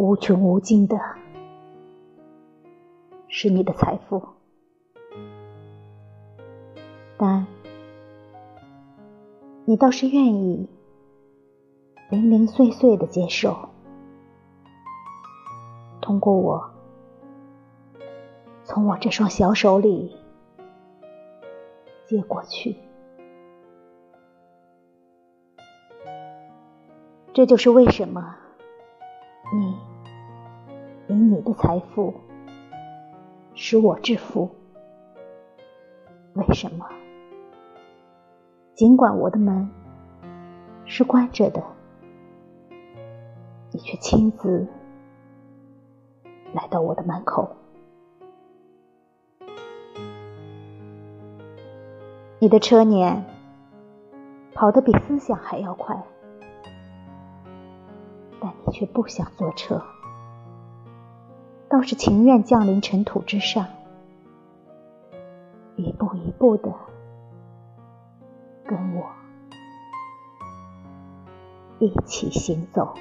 无穷无尽的，是你的财富，但你倒是愿意零零碎碎的接受，通过我，从我这双小手里接过去。这就是为什么你你的财富使我致富。为什么？尽管我的门是关着的，你却亲自来到我的门口。你的车年跑得比思想还要快。但你却不想坐车，倒是情愿降临尘土之上，一步一步的跟我一起行走。